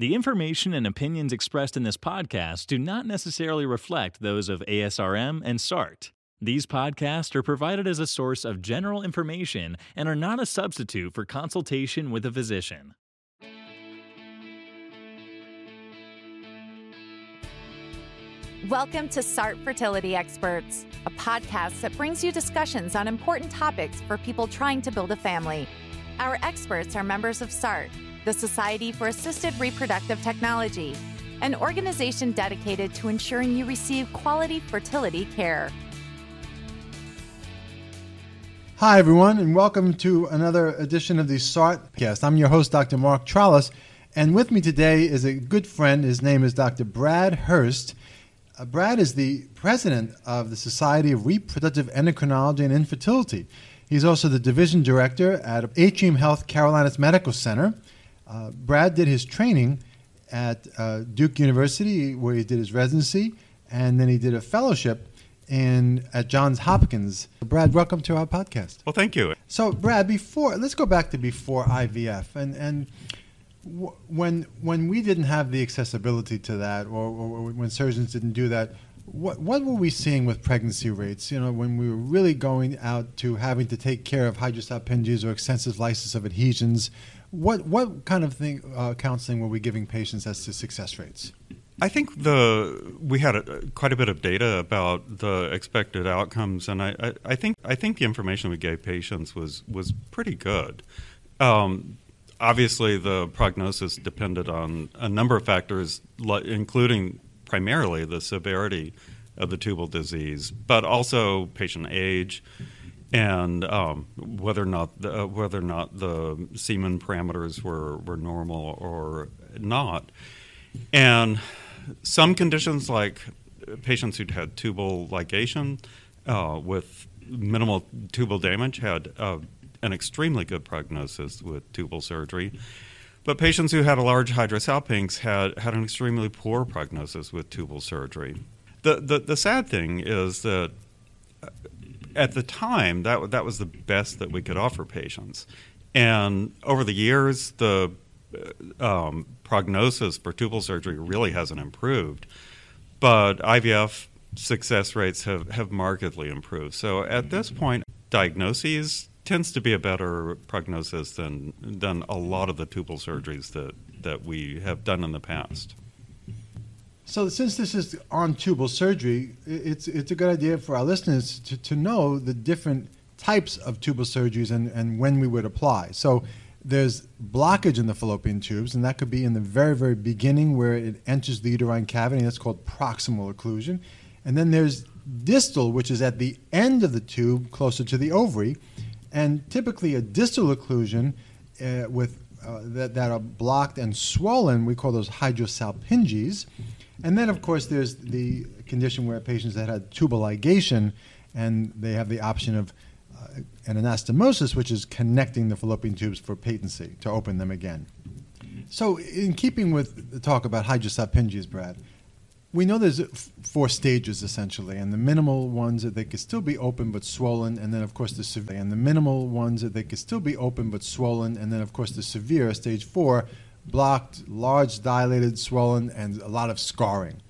The information and opinions expressed in this podcast do not necessarily reflect those of ASRM and SART. These podcasts are provided as a source of general information and are not a substitute for consultation with a physician. Welcome to SART Fertility Experts, a podcast that brings you discussions on important topics for people trying to build a family. Our experts are members of SART, the Society for Assisted Reproductive Technology, an organization dedicated to ensuring you receive quality fertility care. Hi, everyone, and welcome to another edition of the SART podcast. I'm your host, Dr. Mark Trolice, and with me today is a good friend. His name is Dr. Brad Hurst. Uh, Brad is the president of the Society of Reproductive Endocrinology and Infertility. He's also the division director at Atrium Health Carolinas Medical Center. Uh, Brad did his training at uh, Duke University, where he did his residency, and then he did a fellowship in at Johns Hopkins. Brad, welcome to our podcast. Well, thank you. So, Brad, before let's go back to before IVF, and and w- when when we didn't have the accessibility to that, or, or when surgeons didn't do that, what what were we seeing with pregnancy rates? You know, when we were really going out to having to take care of hydrosalpinges or extensive lysis of adhesions, what what kind of thing uh, counseling were we giving patients as to success rates? I think the we had a, quite a bit of data about the expected outcomes, and I, I, I think I think the information we gave patients was was pretty good. Um, obviously, the prognosis depended on a number of factors, including primarily the severity of the tubal disease, but also patient age and um, whether or not the, uh, whether or not the semen parameters were, were normal or not. And some conditions, like patients who'd had tubal ligation uh, with minimal tubal damage, had uh, an extremely good prognosis with tubal surgery. But patients who had a large hydrosalpinx had, had an extremely poor prognosis with tubal surgery. The, the, the sad thing is that at the time, that that was the best that we could offer patients. And over the years, the uh, um, prognosis for tubal surgery really hasn't improved, but IVF success rates have, have markedly improved. So at this point, diagnoses tends to be a better prognosis than than a lot of the tubal surgeries that, that we have done in the past. So, since this is on tubal surgery, it's it's a good idea for our listeners to, to know the different types of tubal surgeries and, and when we would apply. So, there's blockage in the fallopian tubes, and that could be in the very, very beginning where it enters the uterine cavity. That's called proximal occlusion. And then there's distal, which is at the end of the tube, closer to the ovary. And typically, a distal occlusion uh, with uh, that, that are blocked and swollen, we call those hydrosalpinges. And then, of course, there's the condition where patients that had tubal ligation and they have the option of uh, an anastomosis, which is connecting the fallopian tubes for patency to open them again. So, in keeping with the talk about hydrosalpinges, Brad, we know there's four stages essentially, and the minimal ones that they could still be open but swollen, and then of course the severe, and the minimal ones that they could still be open but swollen, and then of course the severe stage four, blocked, large, dilated, swollen, and a lot of scarring.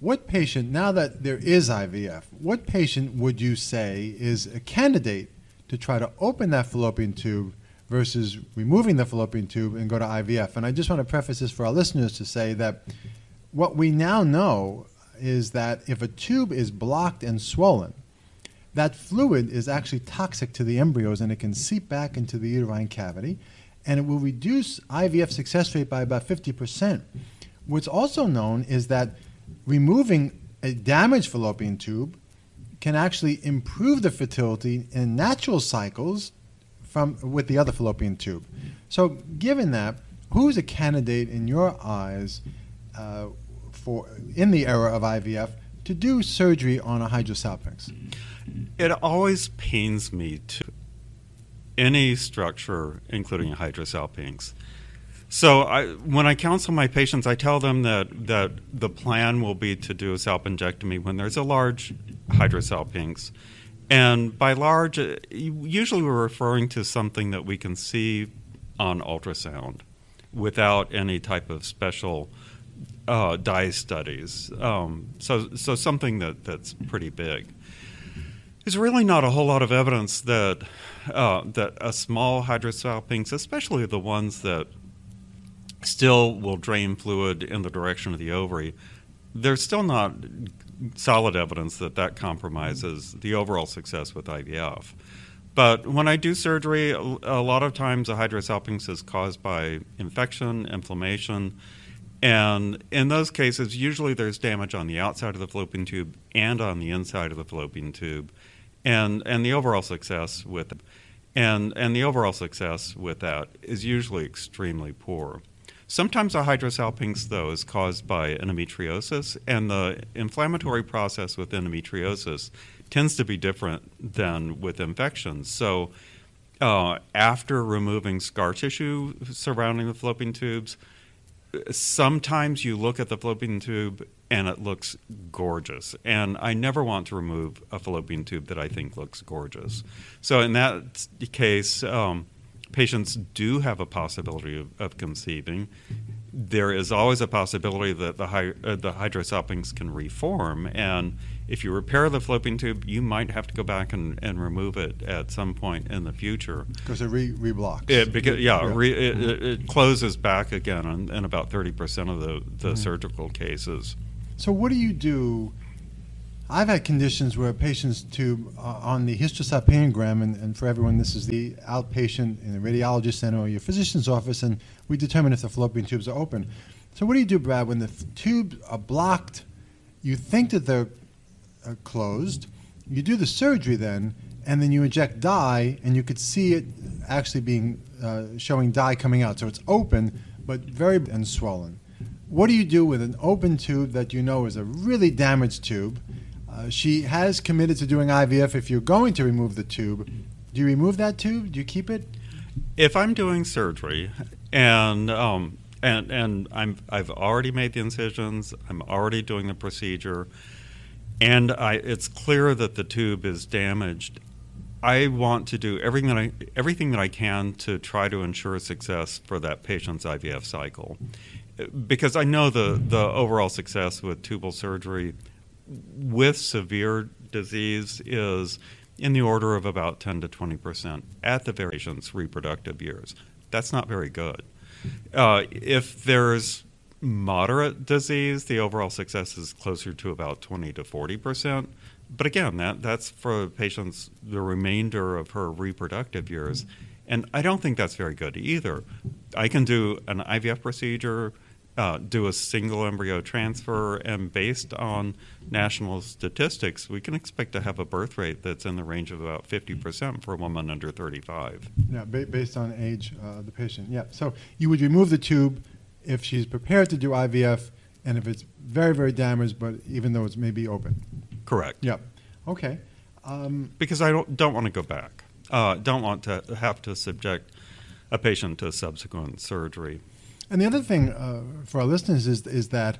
What patient, now that there is IVF, what patient would you say is a candidate to try to open that fallopian tube versus removing the fallopian tube and go to IVF? And I just want to preface this for our listeners to say that what we now know is that if a tube is blocked and swollen, that fluid is actually toxic to the embryos and it can seep back into the uterine cavity and it will reduce IVF success rate by about 50%. What's also known is that removing a damaged fallopian tube can actually improve the fertility in natural cycles from with the other fallopian tube. So, given that, who's a candidate in your eyes uh, for in the era of IVF to do surgery on a hydrosalpinx? It always pains me to any structure, including a hydrosalpinx. So I, when I counsel my patients, I tell them that, that the plan will be to do a salpingectomy when there's a large hydrosalpinx. And by large, usually we're referring to something that we can see on ultrasound without any type of special uh, dye studies. Um, so, so something that, that's pretty big. There's really not a whole lot of evidence that uh, that a small hydrosalpinx, especially the ones that still will drain fluid in the direction of the ovary, there's still not solid evidence that that compromises the overall success with IVF. But when I do surgery, a lot of times a hydrosalpinx is caused by infection, inflammation, and in those cases, usually there's damage on the outside of the fallopian tube and on the inside of the fallopian tube, and and the overall success with and and the overall success with that is usually extremely poor. Sometimes a hydrosalpinx, though, is caused by endometriosis, and the inflammatory process with endometriosis tends to be different than with infections. So, uh, after removing scar tissue surrounding the fallopian tubes, sometimes you look at the fallopian tube and it looks gorgeous. And I never want to remove a fallopian tube that I think looks gorgeous. So, in that case, um, patients do have a possibility of, of, conceiving. There is always a possibility that the, hy- uh, the hydrosalpinx can reform, and if you repair the fallopian tube, you might have to go back and, and remove it at some point in the future. Because it re- reblocks. It, because, yeah, yeah. Re, it, it, it, closes back again in, in about 30% of the, the mm-hmm. surgical cases. So, what do you do? I've had conditions where patients tube uh, on the hysterosalpingogram, and, and for everyone, this is the outpatient in the radiologist center or your physician's office, and we determine if the fallopian tubes are open. So, what do you do, Brad, when the f- tubes are blocked? You think that they're uh, closed. You do the surgery then, and then you inject dye, and you could see it actually being uh, showing dye coming out. So it's open, but very and swollen. What do you do with an open tube that you know is a really damaged tube? Uh, she has committed to doing IVF if you're going to remove the tube. Do you remove that tube? Do you keep it? If I'm doing surgery and um, and and I'm I've already made the incisions, I'm already doing the procedure, and I, it's clear that the tube is damaged. I want to do everything that I everything that I can to try to ensure success for that patient's IVF cycle, because I know the the overall success with tubal surgery with severe disease is in the order of about 10 to 20 percent at the patient's reproductive years. That's not very good. Uh, if there's moderate disease, the overall success is closer to about 20 to 40 percent. But again, that, that's for patients the remainder of her reproductive years. And I don't think that's very good either. I can do an IVF procedure uh, do a single embryo transfer, and based on national statistics, we can expect to have a birth rate that's in the range of about 50% for a woman under 35. Yeah, ba- based on age uh, the patient. Yeah, so you would remove the tube if she's prepared to do IVF, and if it's very, very damaged, but even though it's maybe open. Correct. Yep. Okay. Um, because I don't, don't want to go back. Uh, don't want to have to subject a patient to subsequent surgery. And the other thing uh, for our listeners is is that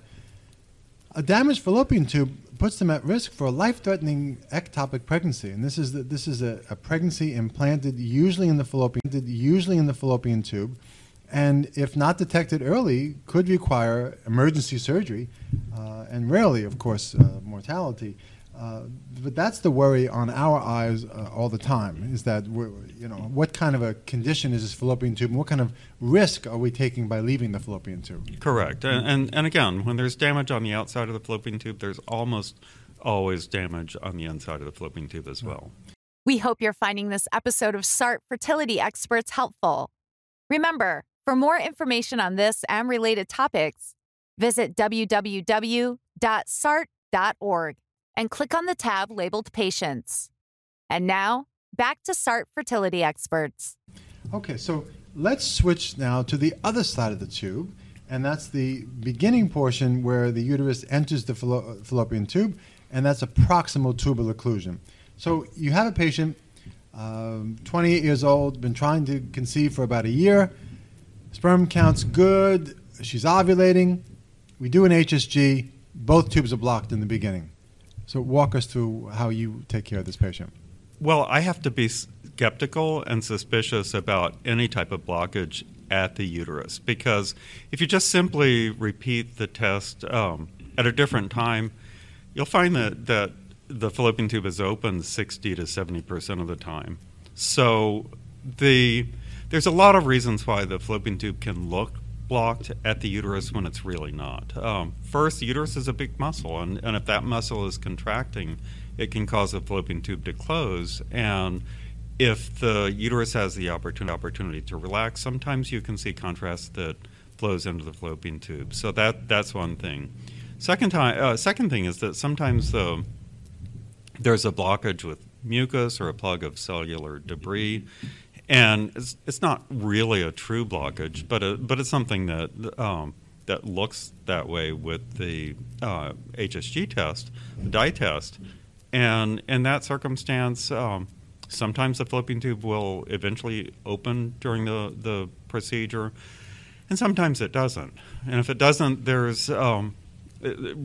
a damaged fallopian tube puts them at risk for a life-threatening ectopic pregnancy, and this is the, this is a, a, pregnancy implanted usually in the fallopian usually in the fallopian tube, and if not detected early, could require emergency surgery, uh, and rarely, of course, uh, mortality. Uh, but that's the worry on our eyes uh, all the time is that you know what kind of a condition is this fallopian tube and what kind of risk are we taking by leaving the fallopian tube? Correct. And, and, and again when there's damage on the outside of the fallopian tube there's almost always damage on the inside of the fallopian tube as well. We hope you're finding this episode of sart fertility experts helpful. Remember for more information on this and related topics visit www.sart.org and click on the tab labeled Patients. And now, back to SART fertility experts. Okay, so let's switch now to the other side of the tube, and that's the beginning portion where the uterus enters the fallopian tube, and that's a proximal tubal occlusion. So you have a patient, um, 28 years old, been trying to conceive for about a year, sperm count's good, she's ovulating, we do an HSG, both tubes are blocked in the beginning. So walk us through how you take care of this patient. Well, I have to be skeptical and suspicious about any type of blockage at the uterus because if you just simply repeat the test um, at a different time, you'll find that, that the fallopian tube is open 60 to 70 percent of the time. So the there's a lot of reasons why the fallopian tube can look blocked at the uterus when it's really not. Um, first, the uterus is a big muscle, and, and if that muscle is contracting, it can cause the fallopian tube to close. And if the uterus has the opportunity, opportunity to relax, sometimes you can see contrast that flows into the fallopian tube. So that that's one thing. Second time, uh, second thing is that sometimes the there's a blockage with mucus or a plug of cellular debris, and it's, it's not really a true blockage, but a, but it's something that um, that looks that way with the uh, HSG test, the dye test, and in that circumstance, um, sometimes the fallopian tube will eventually open during the the procedure, and sometimes it doesn't. And if it doesn't, there's um,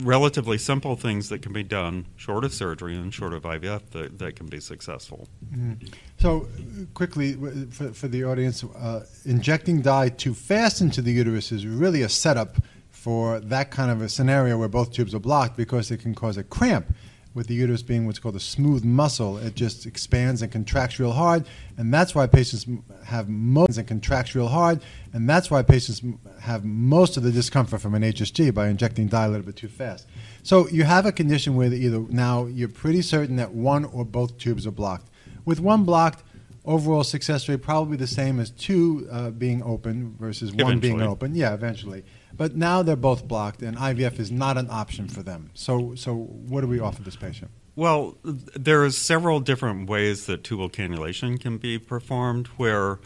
relatively simple things that can be done short of surgery and short of IVF that, that can be successful. Mm-hmm. So, quickly for, for the audience, uh, injecting dye too fast into the uterus is really a setup for that kind of a scenario where both tubes are blocked because it can cause a cramp with the uterus being what's called a smooth muscle. It just expands and contracts real hard, and that's why patients have most and contracts real hard, and that's why patients have most of the discomfort from an HSG by injecting dye a little bit too fast. So you have a condition where either now you're pretty certain that one or both tubes are blocked. With one blocked, overall success rate probably the same as two uh, being open versus one eventually. being open. Yeah, eventually. But now they're both blocked, and IVF is not an option for them. So, so what do we offer this patient? Well, there are several different ways that tubal cannulation can be performed, where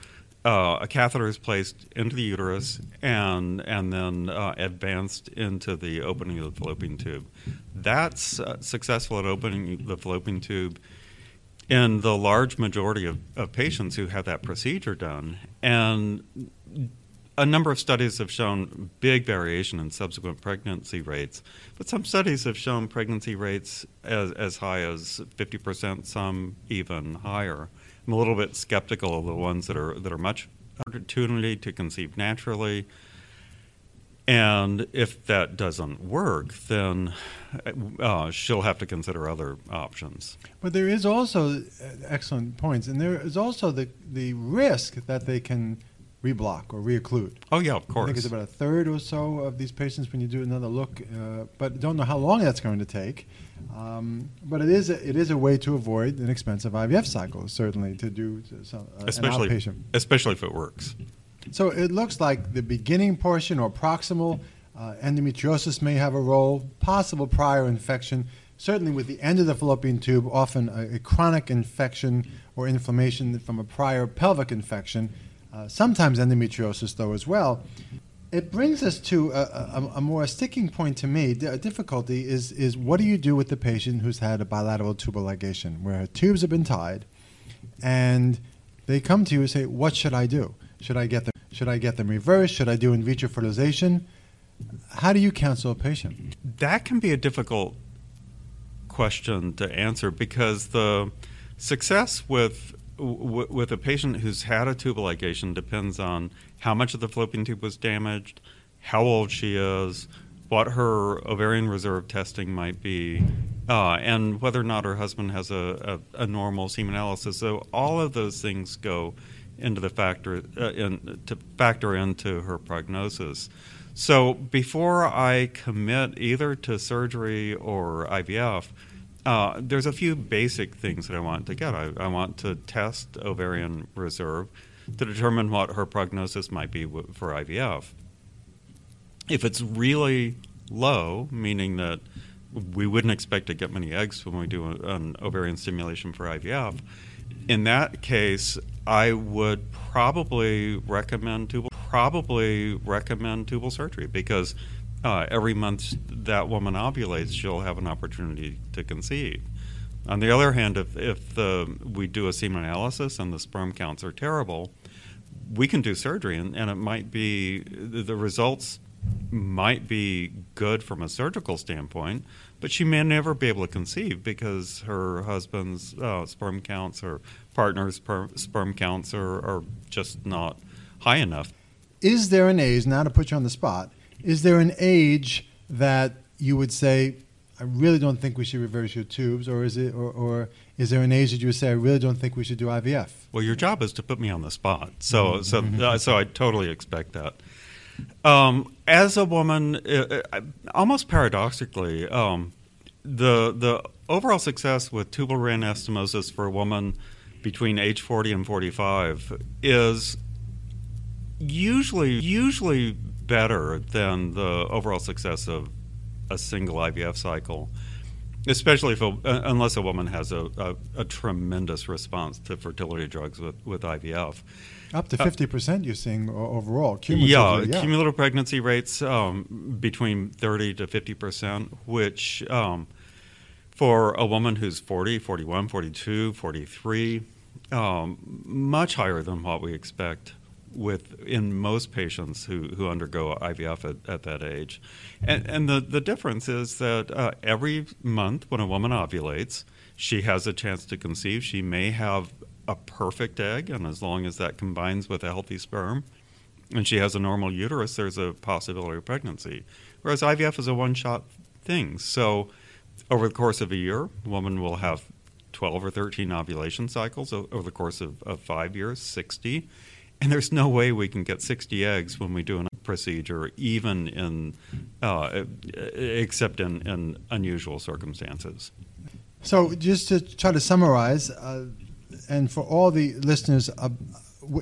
uh, a catheter is placed into the uterus and and then uh, advanced into the opening of the fallopian tube. That's uh, successful at opening the fallopian tube in the large majority of, of patients who have that procedure done. And a number of studies have shown big variation in subsequent pregnancy rates, but some studies have shown pregnancy rates as, as high as 50%, some even higher. I'm a little bit skeptical of the ones that are that are much opportunity to conceive naturally. And if that doesn't work, then uh, she'll have to consider other options. But there is also uh, excellent points, and there is also the the risk that they can reblock or reocclude. Oh yeah, of course. I think it's about a third or so of these patients when you do another look, uh, but don't know how long that's going to take. Um, but it is a, it is a way to avoid an expensive IVF cycle, certainly to do some, uh, especially especially if it works. So it looks like the beginning portion or proximal uh, endometriosis may have a role, possible prior infection. Certainly, with the end of the fallopian tube, often a, a chronic infection or inflammation from a prior pelvic infection uh, sometimes endometriosis, though, as well. It brings us to a, a, a more sticking point to me. A difficulty is, is what do you do with the patient who's had a bilateral tubal ligation, where her tubes have been tied, and they come to you and say, "What should I do? Should I get them? Should I get them reversed? Should I do in vitro fertilization?" How do you counsel a patient? That can be a difficult question to answer because the success with with a patient who's had a tubal ligation depends on how much of the fallopian tube was damaged, how old she is, what her ovarian reserve testing might be, uh, and whether or not her husband has a, a, a, normal semen analysis. So all of those things go into the factor uh, in, to factor into her prognosis. So before I commit either to surgery or IVF, uh, there's a few basic things that I want to get. I, I, want to test ovarian reserve to determine what her prognosis might be for IVF. If it's really low, meaning that we wouldn't expect to get many eggs when we do an ovarian stimulation for IVF, in that case, I would probably recommend tubal probably recommend tubal surgery because uh, every month that woman ovulates, she'll have an opportunity to conceive. On the other hand, if, if we do a semen analysis and the sperm counts are terrible, we can do surgery, and, and it might be the results might be good from a surgical standpoint, but she may never be able to conceive because her husband's uh, sperm counts or partner's sperm, sperm counts are, are just not high enough. is there an age, now to put you on the spot, is there an age that you would say, I really don't think we should reverse your tubes, or is it, or, or is there an age that you would say, I really don't think we should do IVF? Well, your job is to put me on the spot, so so uh, so I totally expect that. Um, as a woman, uh, uh, almost paradoxically, um, the the overall success with tubal reanastomosis for a woman between age 40 and 45 is usually usually better than the overall success of a single IVF cycle, especially if a, uh, unless a woman has a, a, a, tremendous response to fertility drugs with, with IVF. Up to 50% uh, you're seeing overall. Yeah, yeah, cumulative pregnancy rates um, between 30 to 50%, which um, for a woman who's 40, 41, 42, 43, um, much higher than what we expect with in most patients who, who undergo IVF at, at that age. And, and the, the difference is that uh, every month when a woman ovulates, she has a chance to conceive. She may have a perfect egg, and as long as that combines with a healthy sperm, and she has a normal uterus, there's a possibility of pregnancy. Whereas IVF is a one shot thing. So over the course of a year, a woman will have 12 or 13 ovulation cycles over the course of, of five years, 60 and there's no way we can get 60 eggs when we do a procedure, even in, uh, except in, in unusual circumstances. So, just to try to summarize, uh, and for all the listeners, uh,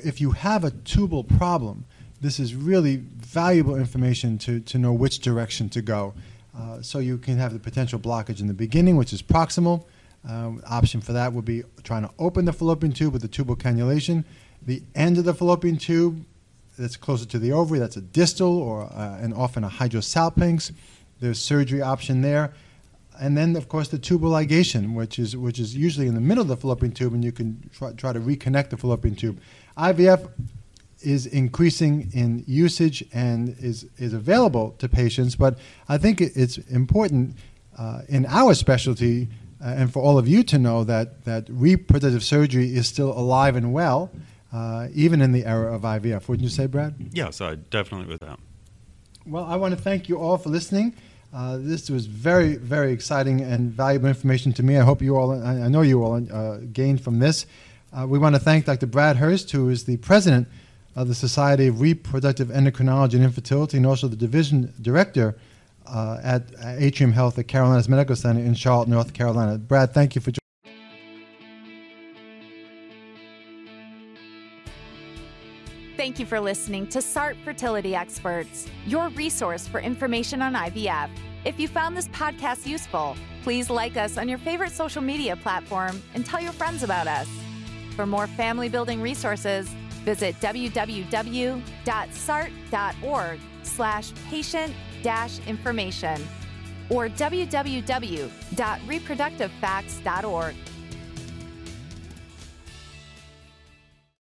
if you have a tubal problem, this is really valuable information to, to know which direction to go. Uh, so you can have the potential blockage in the beginning, which is proximal. Uh, option for that would be trying to open the fallopian tube with the tubal cannulation the end of the fallopian tube that's closer to the ovary, that's a distal or uh, and often a hydrosalpinx. There's surgery option there. And then, of course, the tubal ligation, which is which is usually in the middle of the fallopian tube, and you can try, try to reconnect the fallopian tube. IVF is increasing in usage and is is available to patients, but I think it's important uh, in our specialty and for all of you to know that that reproductive surgery is still alive and well uh, even in the era of IVF. Wouldn't you say, Brad? Yes, I definitely with that. Well, I want to thank you all for listening. Uh, this was very, very exciting and valuable information to me. I hope you all, I know you all uh, gained from this. Uh, we want to thank Dr. Brad Hurst, who is the president of the Society of Reproductive Endocrinology and Infertility, and also the division director uh, at Atrium Health at Carolinas Medical Center in Charlotte, North Carolina. Brad, thank you for joining. Thank you for listening to SART Fertility Experts, your resource for information on IVF. If you found this podcast useful, please like us on your favorite social media platform and tell your friends about us. For more family building resources, visit www.sart.org slash patient information or www.reproductivefacts.org.